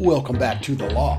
Welcome back to The Law.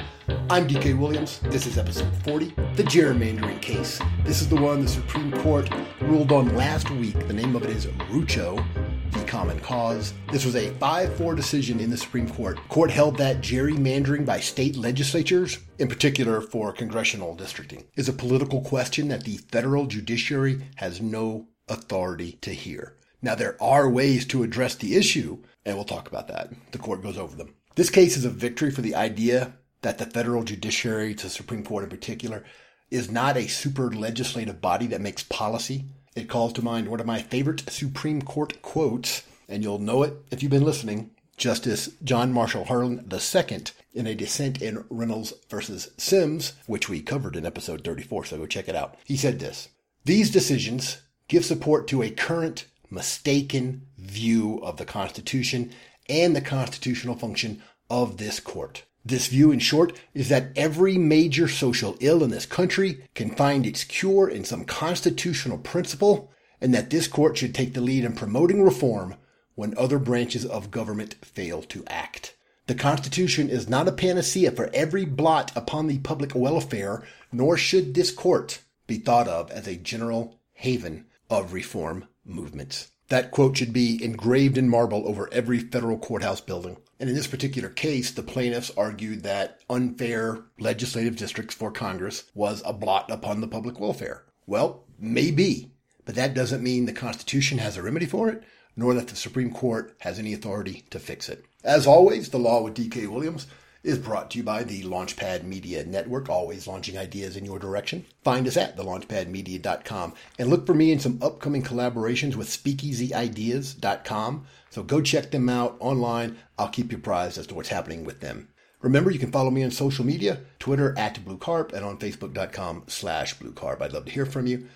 I'm DK Williams. This is episode 40, the gerrymandering case. This is the one the Supreme Court ruled on last week. The name of it is Rucho v. Common Cause. This was a 5 4 decision in the Supreme Court. Court held that gerrymandering by state legislatures, in particular for congressional districting, is a political question that the federal judiciary has no authority to hear. Now, there are ways to address the issue, and we'll talk about that. The court goes over them. This case is a victory for the idea that the federal judiciary, to the Supreme Court in particular, is not a super legislative body that makes policy. It calls to mind one of my favorite Supreme Court quotes, and you'll know it if you've been listening. Justice John Marshall Harlan II in a dissent in Reynolds versus Sims, which we covered in episode 34, so go check it out. He said this These decisions give support to a current mistaken view of the Constitution and the constitutional function of this court. This view, in short, is that every major social ill in this country can find its cure in some constitutional principle, and that this court should take the lead in promoting reform when other branches of government fail to act. The Constitution is not a panacea for every blot upon the public welfare, nor should this court be thought of as a general haven of reform movements. That quote should be engraved in marble over every federal courthouse building. And in this particular case, the plaintiffs argued that unfair legislative districts for Congress was a blot upon the public welfare. Well, maybe, but that doesn't mean the Constitution has a remedy for it, nor that the Supreme Court has any authority to fix it. As always, the law with DK Williams is brought to you by the Launchpad Media Network, always launching ideas in your direction. Find us at thelaunchpadmedia.com and look for me in some upcoming collaborations with speakeasyideas.com. So go check them out online. I'll keep you apprised as to what's happening with them. Remember, you can follow me on social media, Twitter at BlueCarp and on Facebook.com slash BlueCarp. I'd love to hear from you.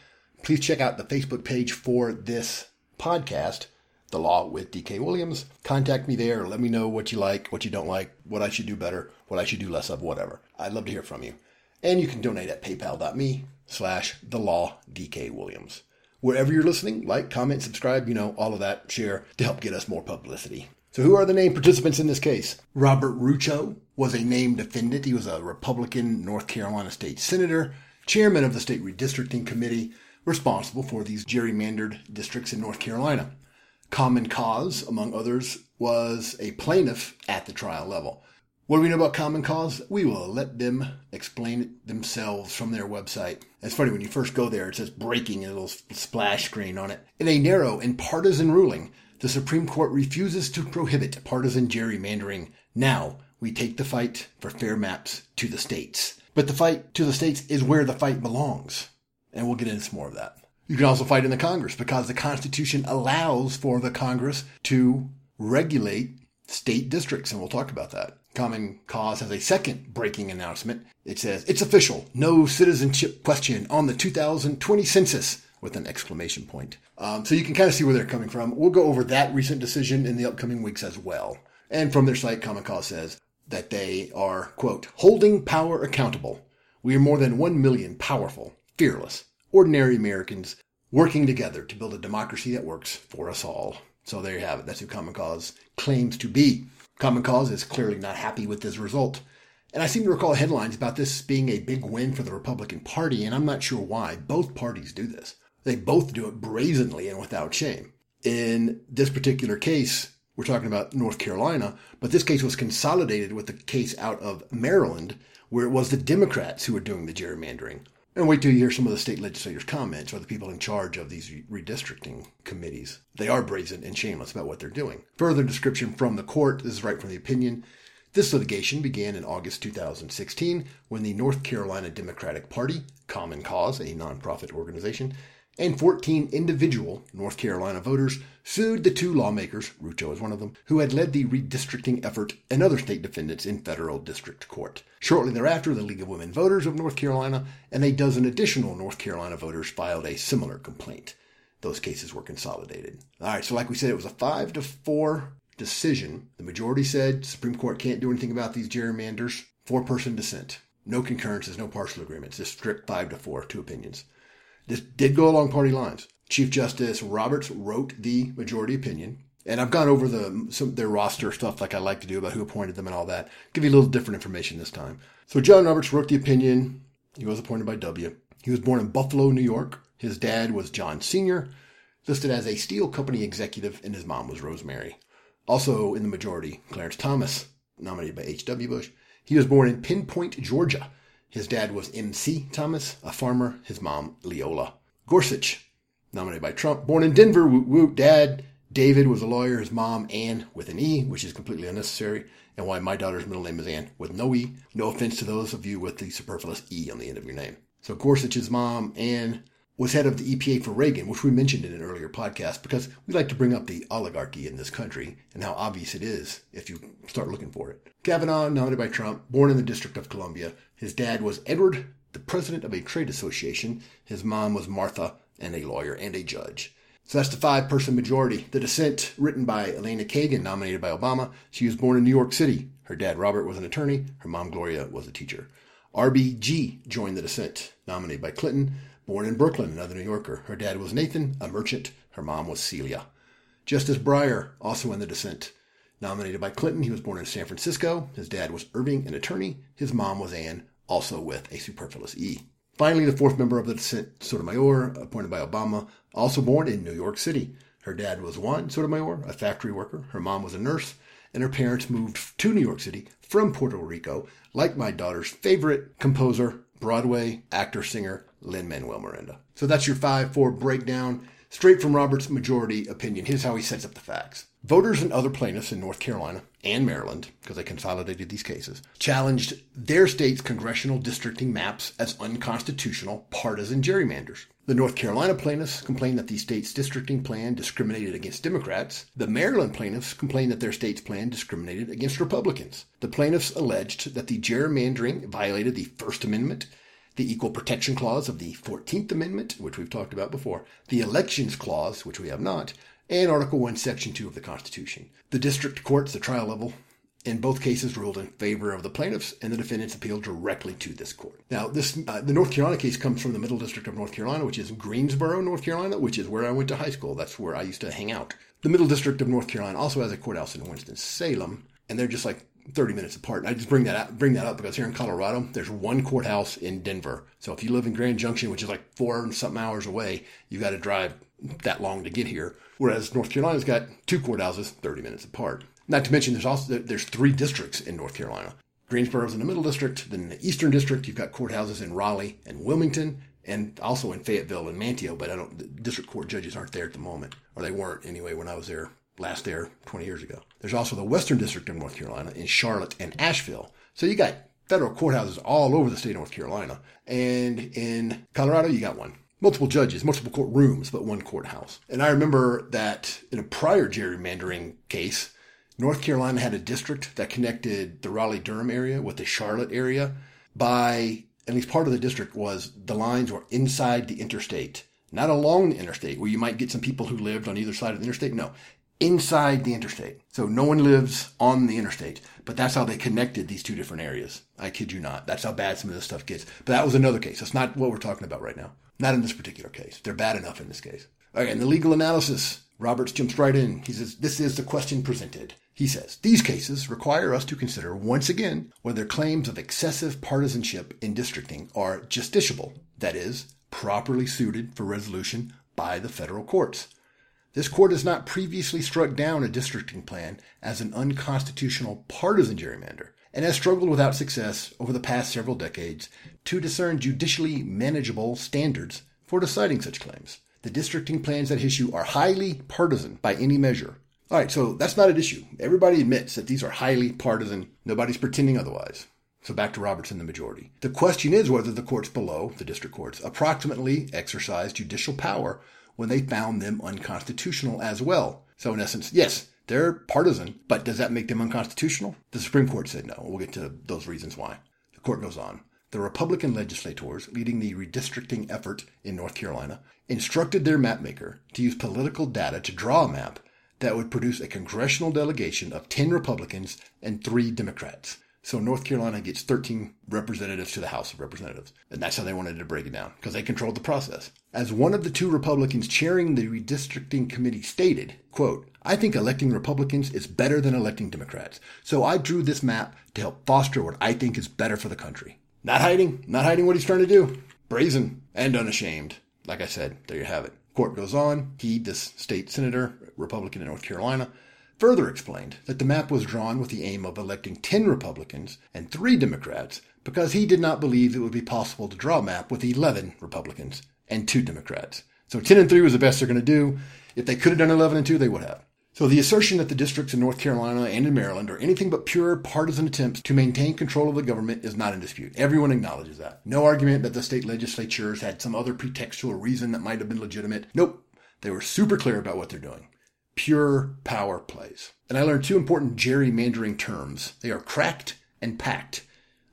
Please check out the Facebook page for this podcast the Law with DK Williams. Contact me there. Let me know what you like, what you don't like, what I should do better, what I should do less of, whatever. I'd love to hear from you. And you can donate at paypal.me slash the law DK Williams. Wherever you're listening, like, comment, subscribe, you know, all of that, share to help get us more publicity. So who are the named participants in this case? Robert Rucho was a named defendant. He was a Republican North Carolina state senator, chairman of the state redistricting committee, responsible for these gerrymandered districts in North Carolina. Common Cause, among others, was a plaintiff at the trial level. What do we know about Common Cause? We will let them explain it themselves from their website. It's funny, when you first go there, it says breaking and a little splash screen on it. In a narrow and partisan ruling, the Supreme Court refuses to prohibit partisan gerrymandering. Now, we take the fight for fair maps to the states. But the fight to the states is where the fight belongs. And we'll get into some more of that. You can also fight in the Congress because the Constitution allows for the Congress to regulate state districts, and we'll talk about that. Common Cause has a second breaking announcement. It says, It's official, no citizenship question on the 2020 census, with an exclamation point. Um, so you can kind of see where they're coming from. We'll go over that recent decision in the upcoming weeks as well. And from their site, Common Cause says that they are, quote, holding power accountable. We are more than 1 million powerful, fearless, ordinary Americans working together to build a democracy that works for us all. So there you have it. That's who Common Cause claims to be. Common Cause is clearly not happy with this result. And I seem to recall headlines about this being a big win for the Republican Party, and I'm not sure why. Both parties do this. They both do it brazenly and without shame. In this particular case, we're talking about North Carolina, but this case was consolidated with the case out of Maryland, where it was the Democrats who were doing the gerrymandering. And wait till you hear some of the state legislators' comments or the people in charge of these redistricting committees. They are brazen and shameless about what they're doing. Further description from the court, this is right from the opinion. This litigation began in August 2016 when the North Carolina Democratic Party, Common Cause, a nonprofit organization, and 14 individual North Carolina voters sued the two lawmakers, Rucho is one of them, who had led the redistricting effort and other state defendants in federal district court. Shortly thereafter, the League of Women Voters of North Carolina and a dozen additional North Carolina voters filed a similar complaint. Those cases were consolidated. All right, so like we said, it was a five to four decision. The majority said Supreme Court can't do anything about these gerrymanders. Four person dissent. No concurrences, no partial agreements. Just strict five to four, two opinions. This did go along party lines. Chief Justice Roberts wrote the majority opinion. And I've gone over the some their roster stuff like I like to do about who appointed them and all that. Give you a little different information this time. So John Roberts wrote the opinion. He was appointed by W. He was born in Buffalo, New York. His dad was John Sr., listed as a steel company executive, and his mom was Rosemary. Also in the majority, Clarence Thomas, nominated by H.W. Bush. He was born in Pinpoint, Georgia. His dad was M.C. Thomas, a farmer. His mom, Leola. Gorsuch, nominated by Trump. Born in Denver, woot woot. Dad, David, was a lawyer. His mom, Ann, with an E, which is completely unnecessary. And why my daughter's middle name is Ann, with no E. No offense to those of you with the superfluous E on the end of your name. So Gorsuch's mom, Ann, was head of the EPA for Reagan, which we mentioned in an earlier podcast, because we like to bring up the oligarchy in this country and how obvious it is if you start looking for it. Kavanaugh, nominated by Trump, born in the District of Columbia. His dad was Edward, the president of a trade association. His mom was Martha, and a lawyer and a judge. So that's the five person majority. The dissent, written by Elena Kagan, nominated by Obama. She was born in New York City. Her dad, Robert, was an attorney. Her mom, Gloria, was a teacher. RBG joined the dissent, nominated by Clinton. Born in Brooklyn, another New Yorker. Her dad was Nathan, a merchant. Her mom was Celia. Justice Breyer, also in the dissent. Nominated by Clinton, he was born in San Francisco. His dad was Irving, an attorney. His mom was Anne, also with a superfluous E. Finally, the fourth member of the dissent, Sotomayor, appointed by Obama, also born in New York City. Her dad was Juan Sotomayor, a factory worker. Her mom was a nurse, and her parents moved to New York City from Puerto Rico, like my daughter's favorite composer, Broadway actor singer Lin Manuel Miranda. So that's your 5 4 breakdown, straight from Robert's majority opinion. Here's how he sets up the facts. Voters and other plaintiffs in North Carolina and Maryland, because they consolidated these cases, challenged their state's congressional districting maps as unconstitutional partisan gerrymanders. The North Carolina plaintiffs complained that the state's districting plan discriminated against Democrats. The Maryland plaintiffs complained that their state's plan discriminated against Republicans. The plaintiffs alleged that the gerrymandering violated the First Amendment the Equal Protection Clause of the 14th Amendment, which we've talked about before, the Elections Clause, which we have not, and Article 1, Section 2 of the Constitution. The district courts, the trial level, in both cases ruled in favor of the plaintiffs, and the defendants appealed directly to this court. Now, this uh, the North Carolina case comes from the Middle District of North Carolina, which is Greensboro, North Carolina, which is where I went to high school. That's where I used to hang out. The Middle District of North Carolina also has a courthouse in Winston Salem, and they're just like 30 minutes apart. And I just bring that up, bring that up because here in Colorado, there's one courthouse in Denver. So if you live in Grand Junction, which is like four and something hours away, you got to drive that long to get here. Whereas North Carolina's got two courthouses 30 minutes apart. Not to mention there's also there's three districts in North Carolina. Greensboro's in the middle district, then in the eastern district you've got courthouses in Raleigh and Wilmington, and also in Fayetteville and Manteo. But I don't the district court judges aren't there at the moment, or they weren't anyway when I was there last there 20 years ago. There's also the Western District of North Carolina in Charlotte and Asheville. So you got federal courthouses all over the state of North Carolina. And in Colorado, you got one. Multiple judges, multiple courtrooms, but one courthouse. And I remember that in a prior gerrymandering case, North Carolina had a district that connected the Raleigh Durham area with the Charlotte area by at least part of the district was the lines were inside the interstate, not along the interstate where you might get some people who lived on either side of the interstate. No, inside the interstate. So no one lives on the interstate, but that's how they connected these two different areas. I kid you not. That's how bad some of this stuff gets. But that was another case. That's not what we're talking about right now. Not in this particular case. They're bad enough in this case. Okay, in the legal analysis, Roberts jumps right in. He says, This is the question presented. He says, These cases require us to consider once again whether claims of excessive partisanship in districting are justiciable, that is, properly suited for resolution by the federal courts. This court has not previously struck down a districting plan as an unconstitutional partisan gerrymander and has struggled without success over the past several decades to discern judicially manageable standards for deciding such claims. The districting plans at issue are highly partisan by any measure. All right, so that's not an issue. Everybody admits that these are highly partisan. Nobody's pretending otherwise. So back to Robertson, the majority. The question is whether the courts below, the district courts, approximately exercised judicial power when they found them unconstitutional as well. So, in essence, yes, they're partisan, but does that make them unconstitutional? The Supreme Court said no. We'll get to those reasons why. The court goes on. The Republican legislators leading the redistricting effort in North Carolina instructed their mapmaker to use political data to draw a map that would produce a congressional delegation of 10 Republicans and 3 Democrats. So North Carolina gets 13 representatives to the House of Representatives. And that's how they wanted to break it down, because they controlled the process. As one of the two Republicans chairing the redistricting committee stated, quote, I think electing Republicans is better than electing Democrats. So I drew this map to help foster what I think is better for the country. Not hiding, not hiding what he's trying to do. Brazen and unashamed. Like I said, there you have it. Court goes on. He, this state senator, Republican in North Carolina, further explained that the map was drawn with the aim of electing 10 Republicans and 3 Democrats because he did not believe it would be possible to draw a map with 11 Republicans and 2 Democrats. So 10 and 3 was the best they're going to do. If they could have done 11 and 2, they would have. So the assertion that the districts in North Carolina and in Maryland are anything but pure partisan attempts to maintain control of the government is not in dispute. Everyone acknowledges that. No argument that the state legislatures had some other pretextual reason that might have been legitimate. Nope. They were super clear about what they're doing. Pure power plays. And I learned two important gerrymandering terms. They are cracked and packed.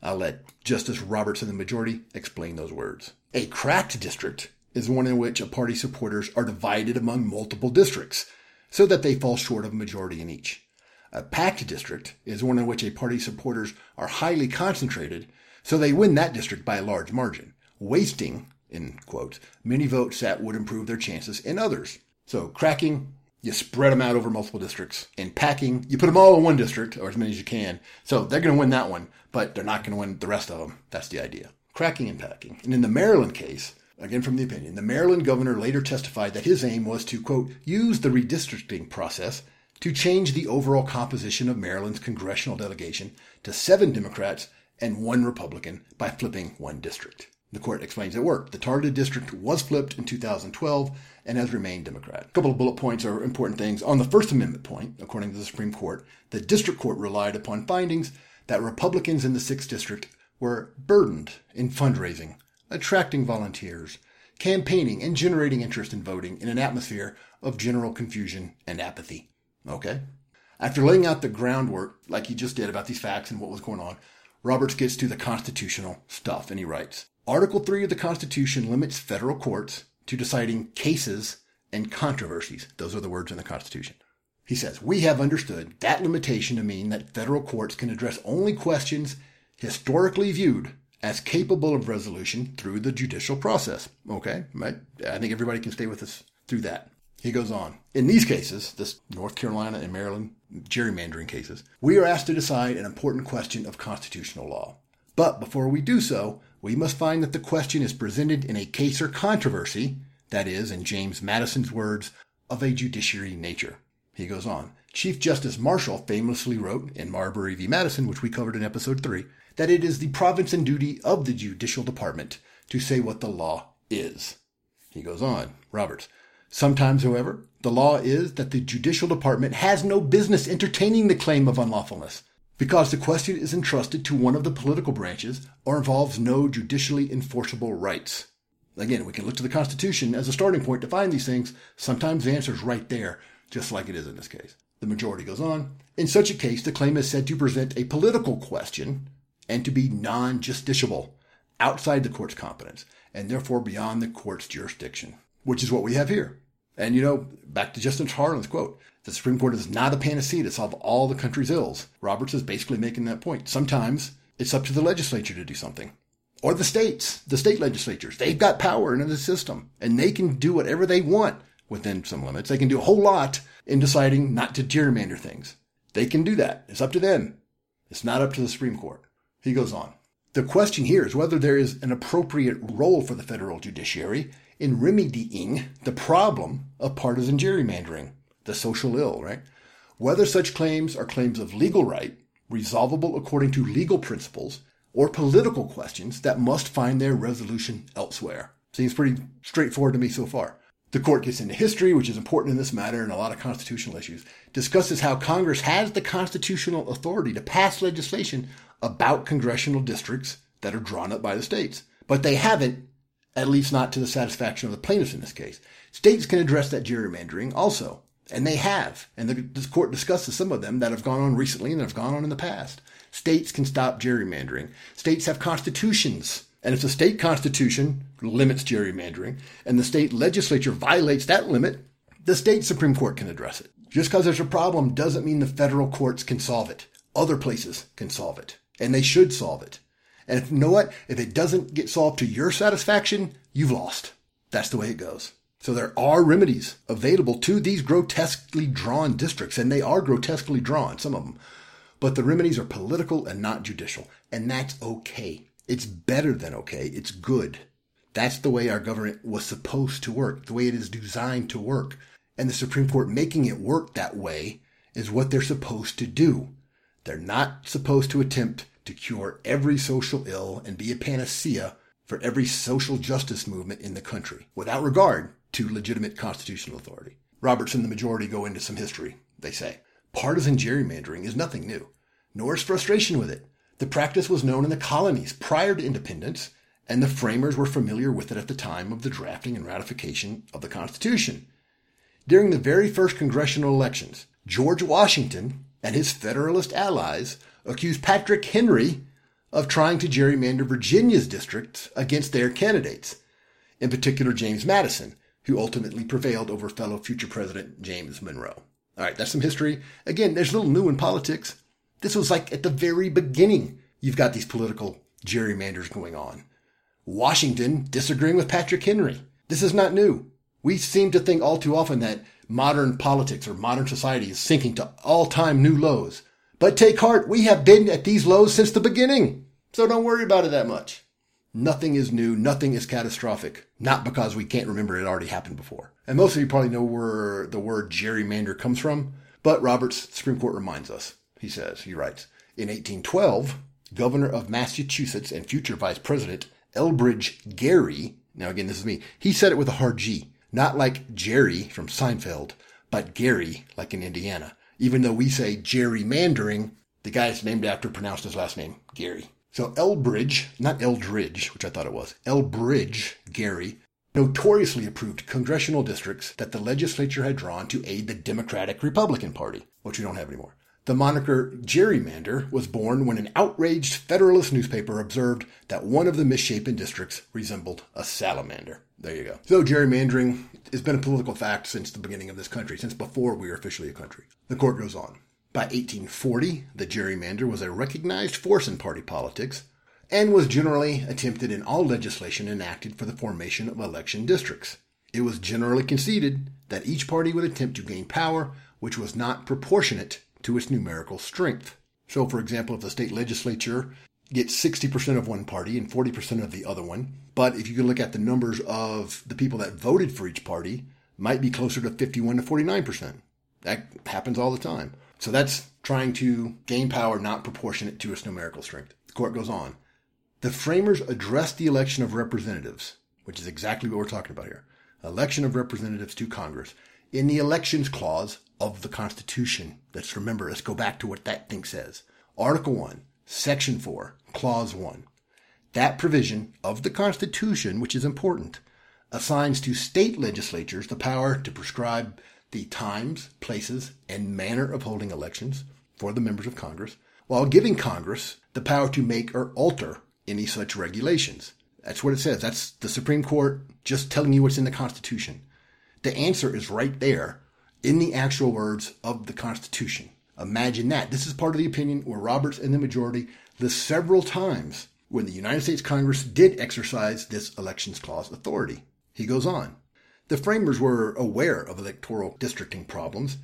I'll let Justice Roberts and the majority explain those words. A cracked district is one in which a party's supporters are divided among multiple districts so that they fall short of a majority in each. A packed district is one in which a party's supporters are highly concentrated, so they win that district by a large margin, wasting, in quotes, many votes that would improve their chances in others. So cracking, you spread them out over multiple districts. And packing, you put them all in one district, or as many as you can. So they're going to win that one, but they're not going to win the rest of them. That's the idea. Cracking and packing. And in the Maryland case, Again, from the opinion, the Maryland governor later testified that his aim was to, quote, use the redistricting process to change the overall composition of Maryland's congressional delegation to seven Democrats and one Republican by flipping one district. The court explains it worked. The targeted district was flipped in 2012 and has remained Democrat. A couple of bullet points are important things. On the First Amendment point, according to the Supreme Court, the district court relied upon findings that Republicans in the 6th District were burdened in fundraising attracting volunteers, campaigning, and generating interest in voting in an atmosphere of general confusion and apathy. Okay? After laying out the groundwork, like he just did about these facts and what was going on, Roberts gets to the constitutional stuff and he writes Article 3 of the Constitution limits federal courts to deciding cases and controversies. Those are the words in the Constitution. He says, We have understood that limitation to mean that federal courts can address only questions historically viewed as capable of resolution through the judicial process. Okay, right? I think everybody can stay with us through that. He goes on. In these cases, this North Carolina and Maryland gerrymandering cases, we are asked to decide an important question of constitutional law. But before we do so, we must find that the question is presented in a case or controversy, that is, in James Madison's words, of a judiciary nature. He goes on. Chief Justice Marshall famously wrote in Marbury v. Madison, which we covered in episode 3, that it is the province and duty of the judicial department to say what the law is. He goes on, Roberts. Sometimes, however, the law is that the judicial department has no business entertaining the claim of unlawfulness because the question is entrusted to one of the political branches or involves no judicially enforceable rights. Again, we can look to the Constitution as a starting point to find these things. Sometimes the answer is right there, just like it is in this case. The majority goes on. In such a case, the claim is said to present a political question and to be non justiciable, outside the court's competence, and therefore beyond the court's jurisdiction, which is what we have here. And you know, back to Justice Harlan's quote, the Supreme Court is not a panacea to solve all the country's ills. Roberts is basically making that point. Sometimes it's up to the legislature to do something. Or the states, the state legislatures. They've got power in the system, and they can do whatever they want within some limits. They can do a whole lot in deciding not to gerrymander things. They can do that. It's up to them. It's not up to the Supreme Court. He goes on. The question here is whether there is an appropriate role for the federal judiciary in remedying the problem of partisan gerrymandering, the social ill, right? Whether such claims are claims of legal right, resolvable according to legal principles, or political questions that must find their resolution elsewhere. Seems pretty straightforward to me so far. The court gets into history, which is important in this matter and a lot of constitutional issues, discusses how Congress has the constitutional authority to pass legislation about congressional districts that are drawn up by the states. But they haven't, at least not to the satisfaction of the plaintiffs in this case. States can address that gerrymandering also, and they have. And the, this court discusses some of them that have gone on recently and that have gone on in the past. States can stop gerrymandering. States have constitutions. And if the state constitution limits gerrymandering and the state legislature violates that limit, the state Supreme Court can address it. Just because there's a problem doesn't mean the federal courts can solve it. Other places can solve it. and they should solve it. And if you know what? If it doesn't get solved to your satisfaction, you've lost. That's the way it goes. So there are remedies available to these grotesquely drawn districts, and they are grotesquely drawn, some of them. But the remedies are political and not judicial, and that's okay. It's better than okay. It's good. That's the way our government was supposed to work, the way it is designed to work. And the Supreme Court making it work that way is what they're supposed to do. They're not supposed to attempt to cure every social ill and be a panacea for every social justice movement in the country, without regard to legitimate constitutional authority. Roberts and the majority go into some history, they say. Partisan gerrymandering is nothing new, nor is frustration with it. The practice was known in the colonies prior to independence, and the framers were familiar with it at the time of the drafting and ratification of the Constitution. During the very first congressional elections, George Washington and his Federalist allies accused Patrick Henry of trying to gerrymander Virginia's districts against their candidates, in particular James Madison, who ultimately prevailed over fellow future President James Monroe. All right, that's some history. Again, there's little new in politics. This was like at the very beginning. You've got these political gerrymanders going on. Washington disagreeing with Patrick Henry. This is not new. We seem to think all too often that modern politics or modern society is sinking to all time new lows. But take heart, we have been at these lows since the beginning. So don't worry about it that much. Nothing is new. Nothing is catastrophic. Not because we can't remember it already happened before. And most of you probably know where the word gerrymander comes from. But Roberts, Supreme Court reminds us. He says, he writes, in 1812, governor of Massachusetts and future vice president Elbridge Gerry, now again, this is me, he said it with a hard G, not like Jerry from Seinfeld, but Gary, like in Indiana. Even though we say gerrymandering, the guy is named after pronounced his last name, Gary. So Elbridge, not Eldridge, which I thought it was, Elbridge Gerry notoriously approved congressional districts that the legislature had drawn to aid the Democratic Republican Party, which we don't have anymore. The moniker gerrymander was born when an outraged Federalist newspaper observed that one of the misshapen districts resembled a salamander. There you go. So gerrymandering has been a political fact since the beginning of this country, since before we were officially a country. The court goes on. By 1840, the gerrymander was a recognized force in party politics and was generally attempted in all legislation enacted for the formation of election districts. It was generally conceded that each party would attempt to gain power which was not proportionate to its numerical strength. So, for example, if the state legislature gets 60% of one party and 40% of the other one, but if you can look at the numbers of the people that voted for each party, might be closer to 51 to 49%. That happens all the time. So that's trying to gain power not proportionate to its numerical strength. The court goes on. The framers addressed the election of representatives, which is exactly what we're talking about here. Election of representatives to Congress in the elections clause of the Constitution. Let's remember, let's go back to what that thing says. Article 1, Section 4, Clause 1. That provision of the Constitution, which is important, assigns to state legislatures the power to prescribe the times, places, and manner of holding elections for the members of Congress, while giving Congress the power to make or alter any such regulations. That's what it says. That's the Supreme Court just telling you what's in the Constitution. The answer is right there in the actual words of the Constitution. Imagine that. This is part of the opinion where Roberts and the majority list several times when the United States Congress did exercise this elections clause authority. He goes on. The framers were aware of electoral districting problems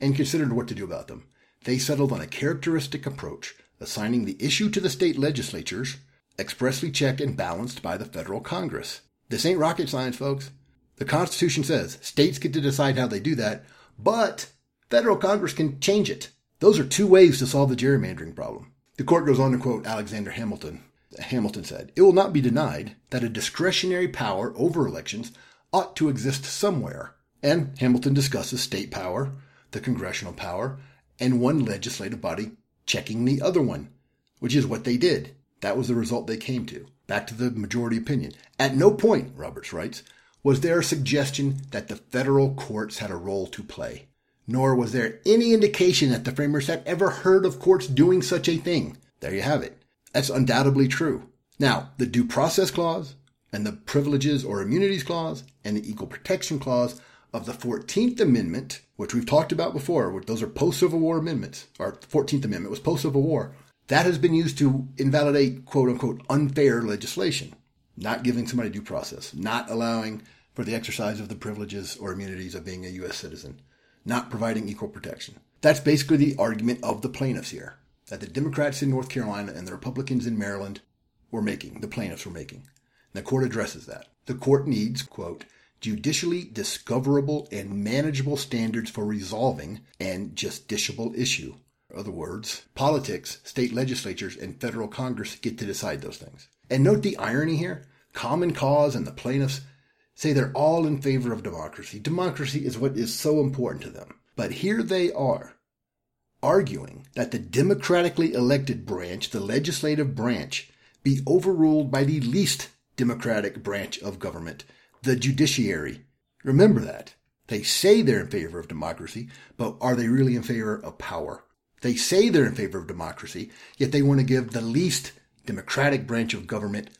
and considered what to do about them. They settled on a characteristic approach, assigning the issue to the state legislatures, expressly checked and balanced by the federal Congress. This ain't rocket science, folks. The Constitution says states get to decide how they do that, but federal Congress can change it. Those are two ways to solve the gerrymandering problem. The court goes on to quote Alexander Hamilton. Hamilton said, It will not be denied that a discretionary power over elections ought to exist somewhere. And Hamilton discusses state power, the congressional power, and one legislative body checking the other one, which is what they did. That was the result they came to. Back to the majority opinion. At no point, Roberts writes, was there a suggestion that the federal courts had a role to play, nor was there any indication that the framers had ever heard of courts doing such a thing. There you have it. That's undoubtedly true. Now, the Due Process Clause and the Privileges or Immunities Clause and the Equal Protection Clause of the 14th Amendment, which we've talked about before, those are post Civil War amendments, or the 14th Amendment was post Civil War. That has been used to invalidate quote unquote unfair legislation, not giving somebody due process, not allowing for the exercise of the privileges or immunities of being a U.S. citizen, not providing equal protection. That's basically the argument of the plaintiffs here that the Democrats in North Carolina and the Republicans in Maryland were making, the plaintiffs were making. And the court addresses that. The court needs, quote, judicially discoverable and manageable standards for resolving an justiciable issue. In other words, politics, state legislatures, and federal Congress get to decide those things. And note the irony here. Common Cause and the plaintiffs say they're all in favor of democracy. Democracy is what is so important to them. But here they are, arguing that the democratically elected branch, the legislative branch, be overruled by the least democratic branch of government, the judiciary. Remember that. They say they're in favor of democracy, but are they really in favor of power? They say they're in favor of democracy, yet they want to give the least democratic branch of government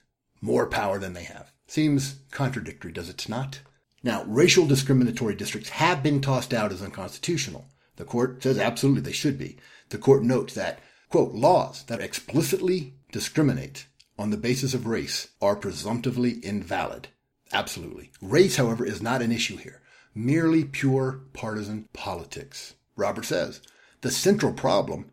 more power than they have. Seems contradictory, does it not? Now, racial discriminatory districts have been tossed out as unconstitutional. The court says absolutely they should be. The court notes that, quote, laws that explicitly discriminate on the basis of race are presumptively invalid. Absolutely. Race, however, is not an issue here. Merely pure partisan politics. Robert says, the central problem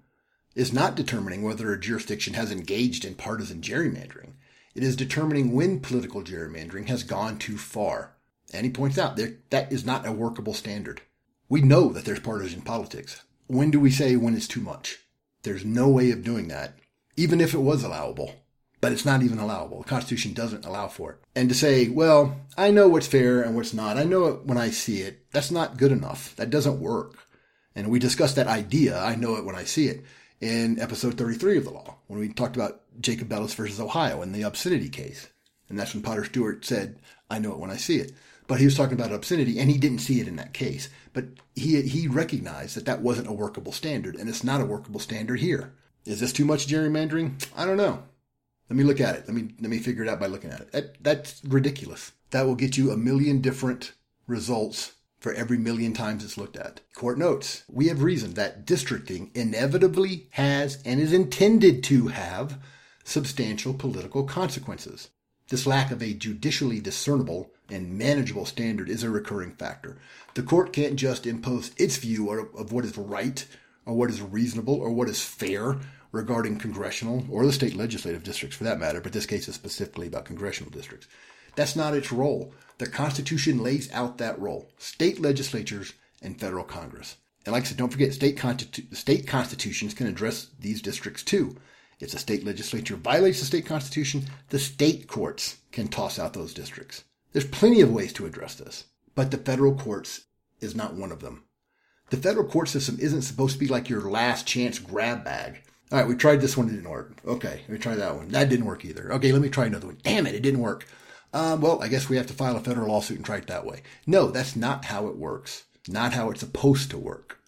is not determining whether a jurisdiction has engaged in partisan gerrymandering. It is determining when political gerrymandering has gone too far. And he points out that that is not a workable standard. We know that there's partisan politics. When do we say when it's too much? There's no way of doing that, even if it was allowable. But it's not even allowable. The Constitution doesn't allow for it. And to say, well, I know what's fair and what's not. I know it when I see it. That's not good enough. That doesn't work. And we discussed that idea. I know it when I see it in episode 33 of the law when we talked about Jacobellis versus Ohio in the obscenity case. And that's when Potter Stewart said, I know it when I see it but he was talking about obscenity and he didn't see it in that case. But he, he recognized that that wasn't a workable standard and it's not a workable standard here. Is this too much gerrymandering? I don't know. Let me look at it. Let me, let me figure it out by looking at it. That, that's ridiculous. That will get you a million different results for every million times it's looked at. Court notes, we have reasoned that districting inevitably has and is intended to have substantial political consequences. This lack of a judicially discernible and manageable standard is a recurring factor. The court can't just impose its view of what is right or what is reasonable or what is fair regarding congressional or the state legislative districts for that matter, but this case is specifically about congressional districts. That's not its role. The Constitution lays out that role. State legislatures and federal Congress. And like I said, don't forget, state, constitu- state constitutions can address these districts too. If the state legislature violates the state constitution, the state courts can toss out those districts. There's plenty of ways to address this, but the federal courts is not one of them. The federal court system isn't supposed to be like your last chance grab bag. All right, we tried this one, it didn't work. Okay, let me try that one. That didn't work either. Okay, let me try another one. Damn it, it didn't work. Um, well, I guess we have to file a federal lawsuit and try it that way. No, that's not how it works. Not how it's supposed to work.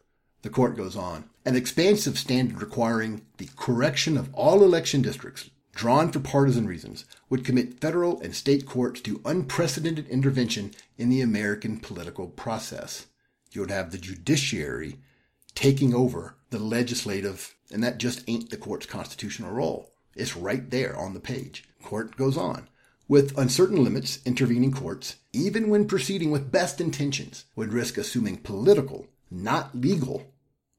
The court goes on. An expansive standard requiring the correction of all election districts drawn for partisan reasons would commit federal and state courts to unprecedented intervention in the American political process. You would have the judiciary taking over the legislative, and that just ain't the court's constitutional role. It's right there on the page. Court goes on. With uncertain limits, intervening courts, even when proceeding with best intentions, would risk assuming political, not legal,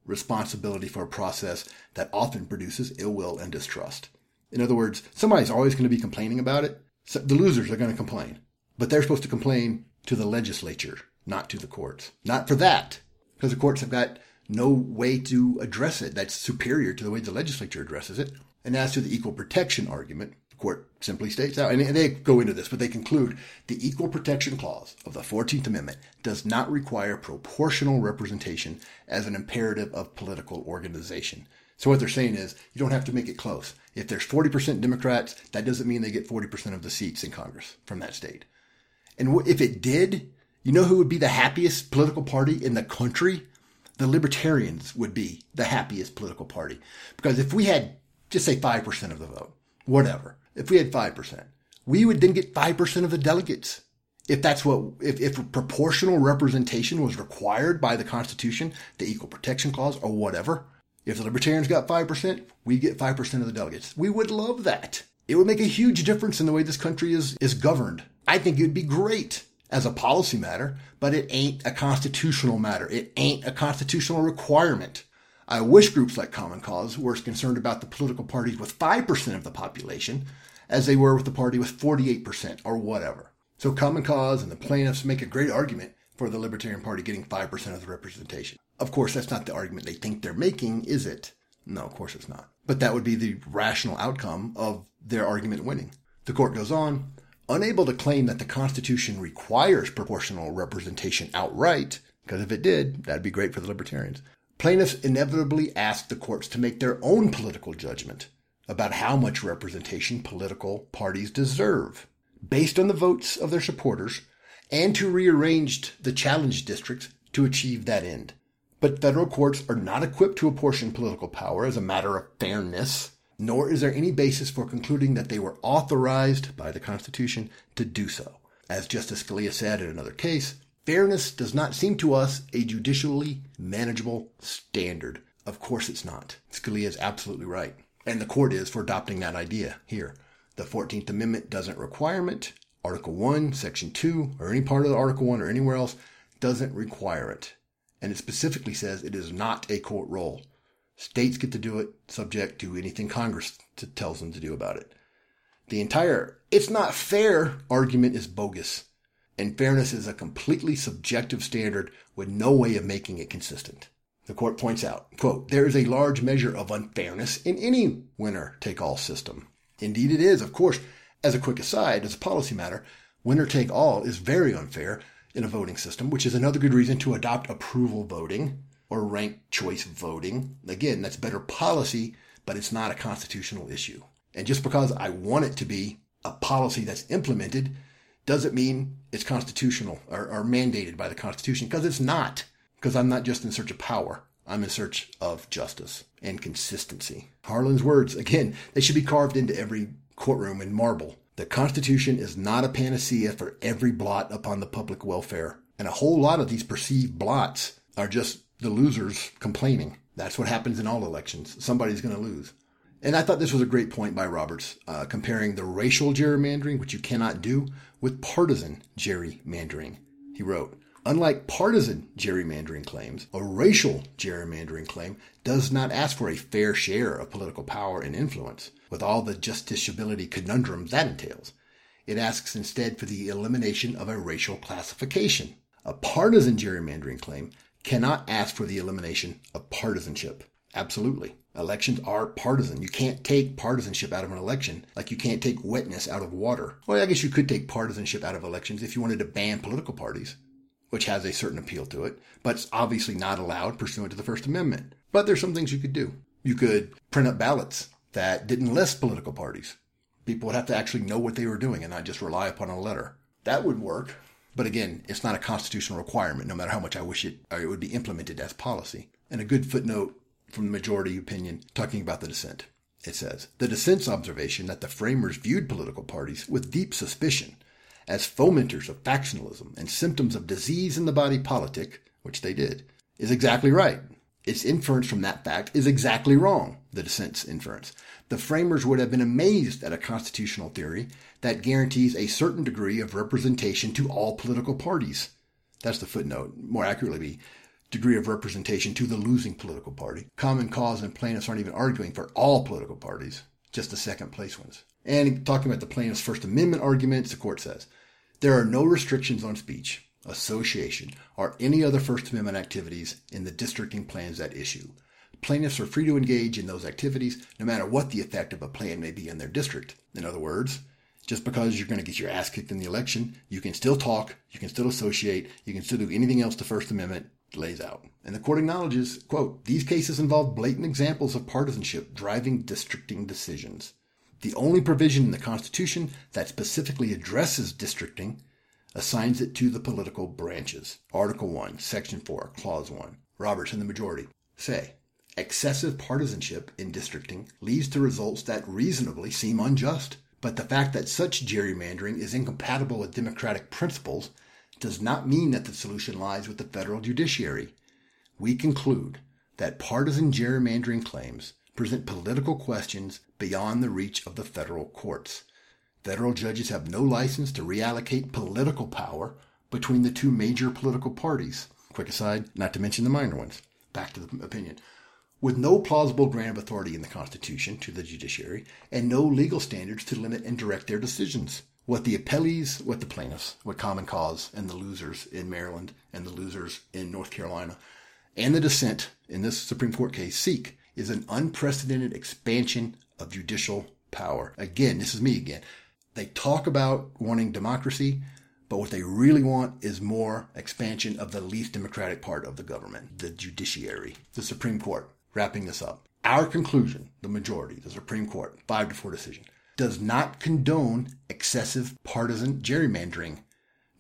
responsibility for a process that often produces ill will and distrust. In other words, somebody's always going to be complaining about it. So the losers are going to complain, but they're supposed to complain to the legislature, not to the courts. Not for that, because the courts have got no way to address it that's superior to the way the legislature addresses it. And as to the equal protection argument, court simply states out, and they go into this, but they conclude the equal protection clause of the 14th Amendment does not require proportional representation as an imperative of political organization. So what they're saying is you don't have to make it close. If there's 40% Democrats, that doesn't mean they get 40% of the seats in Congress from that state. And if it did, you know who would be the happiest political party in the country? The Libertarians would be the happiest political party. Because if we had, just say 5% of the vote, whatever, if we had 5%, we would then get 5% of the delegates. If that's what, if, if proportional representation was required by the Constitution, the Equal Protection Clause, or whatever, If the Libertarians got 5%, we get 5% of the delegates. We would love that. It would make a huge difference in the way this country is, is governed. I think it would be great as a policy matter, but it ain't a constitutional matter. It ain't a constitutional requirement. I wish groups like Common Cause were as concerned about the political parties with 5% of the population as they were with the party with 48% or whatever. So Common Cause and the plaintiffs make a great argument for the Libertarian Party getting 5% of the representation. Of course, that's not the argument they think they're making, is it? No, of course it's not. But that would be the rational outcome of their argument winning. The court goes on, unable to claim that the Constitution requires proportional representation outright, because if it did, that'd be great for the libertarians. Plaintiffs inevitably ask the courts to make their own political judgment about how much representation political parties deserve, based on the votes of their supporters, and to rearrange the challenge districts to achieve that end. But federal courts are not equipped to apportion political power as a matter of fairness nor is there any basis for concluding that they were authorized by the Constitution to do so. As Justice Scalia said in another case, fairness does not seem to us a judicially manageable standard. Of course it's not. Scalia is absolutely right. And the court is for adopting that idea here. The 14th Amendment doesn't require it. Article 1, Section 2, or any part of Article 1 or anywhere else doesn't require it. And it specifically says it is not a court role. States get to do it subject to anything Congress tells them to do about it. The entire it's not fair argument is bogus. And fairness is a completely subjective standard with no way of making it consistent. The court points out, quote, there is a large measure of unfairness in any winner take all system. Indeed it is, of course. As a quick aside, as a policy matter, winner take all is very unfair in a voting system, which is another good reason to adopt approval voting or ranked choice voting. Again, that's better policy, but it's not a constitutional issue. And just because I want it to be a policy that's implemented doesn't mean it's constitutional or, or mandated by the Constitution, because it's not. Because I'm not just in search of power. I'm in search of justice and consistency. Harlan's words, again, they should be carved into every courtroom in marble. The Constitution is not a panacea for every blot upon the public welfare. And a whole lot of these perceived blots are just the losers complaining. That's what happens in all elections. Somebody's going to lose. And I thought this was a great point by Roberts, uh, comparing the racial gerrymandering, which you cannot do, with partisan gerrymandering. He wrote, Unlike partisan gerrymandering claims, a racial gerrymandering claim does not ask for a fair share of political power and influence, with all the justiciability conundrums that entails. It asks instead for the elimination of a racial classification. A partisan gerrymandering claim cannot ask for the elimination of partisanship. Absolutely. Elections are partisan. You can't take partisanship out of an election like you can't take wetness out of water. Well, I guess you could take partisanship out of elections if you wanted to ban political parties, which has a certain appeal to it, but it's obviously not allowed pursuant to the First Amendment. But there's some things you could do. You could print up ballots that didn't list political parties. People would have to actually know what they were doing and not just rely upon a letter. That would work. But again, it's not a constitutional requirement, no matter how much I wish it, it would be implemented as policy. And a good footnote from the majority opinion talking about the dissent. It says, the dissent's observation that the framers viewed political parties with deep suspicion as fomenters of factionalism and symptoms of disease in the body politic, which they did, is exactly right. Its inference from that fact is exactly wrong, the dissent's inference. The framers would have been amazed at a constitutional theory that guarantees a certain degree of representation to all political parties. That's the footnote. More accurately, degree of representation to the losing political party. Common cause and plaintiffs aren't even arguing for all political parties, just the second place ones. And talking about the plaintiff's First Amendment arguments, the court says there are no restrictions on speech, association, or any other First Amendment activities in the districting plans at issue. Plaintiffs are free to engage in those activities no matter what the effect of a plan may be in their district. In other words, just because you're going to get your ass kicked in the election, you can still talk, you can still associate, you can still do anything else the First Amendment lays out. And the court acknowledges, quote, these cases involve blatant examples of partisanship driving districting decisions. The only provision in the Constitution that specifically addresses districting assigns it to the political branches. Article 1, Section 4, Clause 1. Roberts and the majority say, excessive partisanship in districting leads to results that reasonably seem unjust. But the fact that such gerrymandering is incompatible with democratic principles does not mean that the solution lies with the federal judiciary. We conclude that partisan gerrymandering claims present political questions beyond the reach of the federal courts. Federal judges have no license to reallocate political power between the two major political parties. Quick aside, not to mention the minor ones. Back to the opinion. With no plausible grant of authority in the Constitution to the judiciary and no legal standards to limit and direct their decisions. What the appellees, what the plaintiffs, what Common Cause and the losers in Maryland and the losers in North Carolina and the dissent in this Supreme Court case seek is an unprecedented expansion of judicial power. Again, this is me again. They talk about wanting democracy, but what they really want is more expansion of the least democratic part of the government, the judiciary, the Supreme Court. Wrapping this up. Our conclusion, the majority, the Supreme Court, five to four decision, does not condone excessive partisan gerrymandering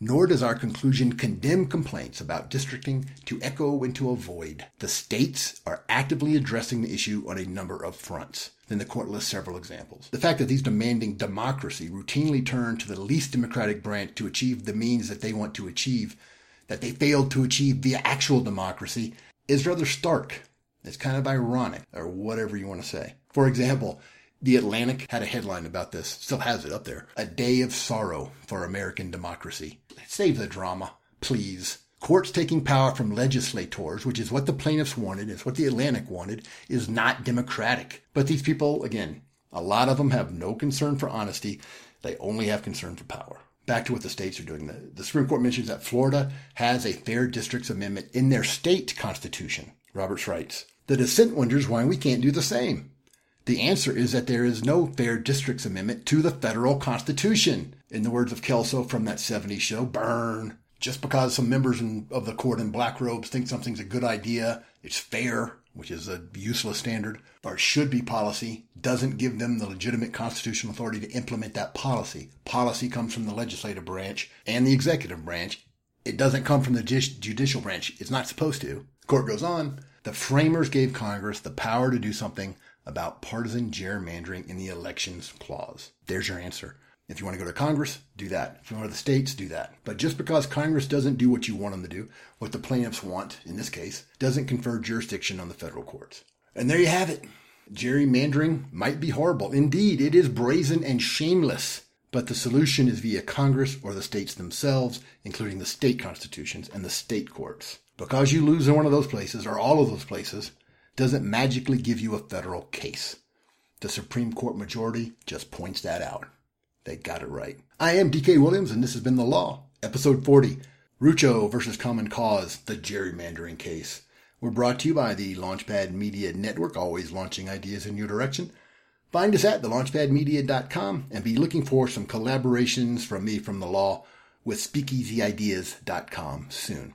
nor does our conclusion condemn complaints about districting to echo into a void. The states are actively addressing the issue on a number of fronts. Then the court lists several examples. The fact that these demanding democracy routinely turn to the least democratic branch to achieve the means that they want to achieve, that they failed to achieve via actual democracy, is rather stark. It's kind of ironic, or whatever you want to say. For example, the Atlantic had a headline about this, still has it up there. A day of sorrow for American democracy. Save the drama, please. Courts taking power from legislators, which is what the plaintiffs wanted, is what the Atlantic wanted, is not democratic. But these people, again, a lot of them have no concern for honesty. They only have concern for power. Back to what the states are doing. The, the Supreme Court mentions that Florida has a fair districts amendment in their state constitution. Roberts writes, the dissent wonders why we can't do the same. The answer is that there is no fair districts amendment to the federal constitution. In the words of Kelso from that 70s show, burn. Just because some members in, of the court in black robes think something's a good idea, it's fair, which is a useless standard, or should be policy, doesn't give them the legitimate constitutional authority to implement that policy. Policy comes from the legislative branch and the executive branch. It doesn't come from the judicial branch. It's not supposed to. The court goes on. The framers gave Congress the power to do something about partisan gerrymandering in the elections clause. There's your answer. If you want to go to Congress, do that. If you want to the states, do that. But just because Congress doesn't do what you want them to do, what the plaintiffs want in this case, doesn't confer jurisdiction on the federal courts. And there you have it. Gerrymandering might be horrible. Indeed, it is brazen and shameless. But the solution is via Congress or the states themselves, including the state constitutions and the state courts. Because you lose in one of those places, or all of those places, doesn't magically give you a federal case. The Supreme Court majority just points that out. They got it right. I am DK Williams, and this has been The Law, Episode 40 Rucho versus Common Cause, the gerrymandering case. We're brought to you by the Launchpad Media Network, always launching ideas in your direction. Find us at thelaunchpadmedia.com and be looking for some collaborations from me from the law with speakeasyideas.com soon.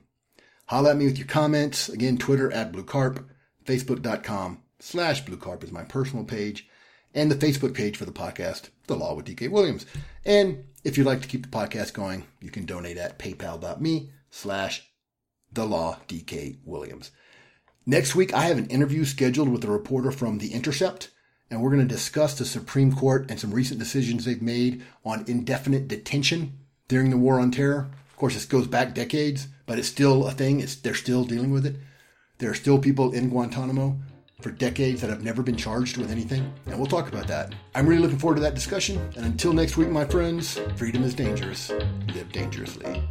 Holla at me with your comments. Again, Twitter at Blue Carp facebook.com slash blue carp is my personal page and the Facebook page for the podcast, The Law with DK Williams. And if you'd like to keep the podcast going, you can donate at paypal.me slash The Law DK Williams. Next week, I have an interview scheduled with a reporter from The Intercept, and we're going to discuss the Supreme Court and some recent decisions they've made on indefinite detention during the War on Terror. Of course, this goes back decades, but it's still a thing. It's, they're still dealing with it. There are still people in Guantanamo for decades that have never been charged with anything, and we'll talk about that. I'm really looking forward to that discussion, and until next week, my friends, freedom is dangerous. Live dangerously.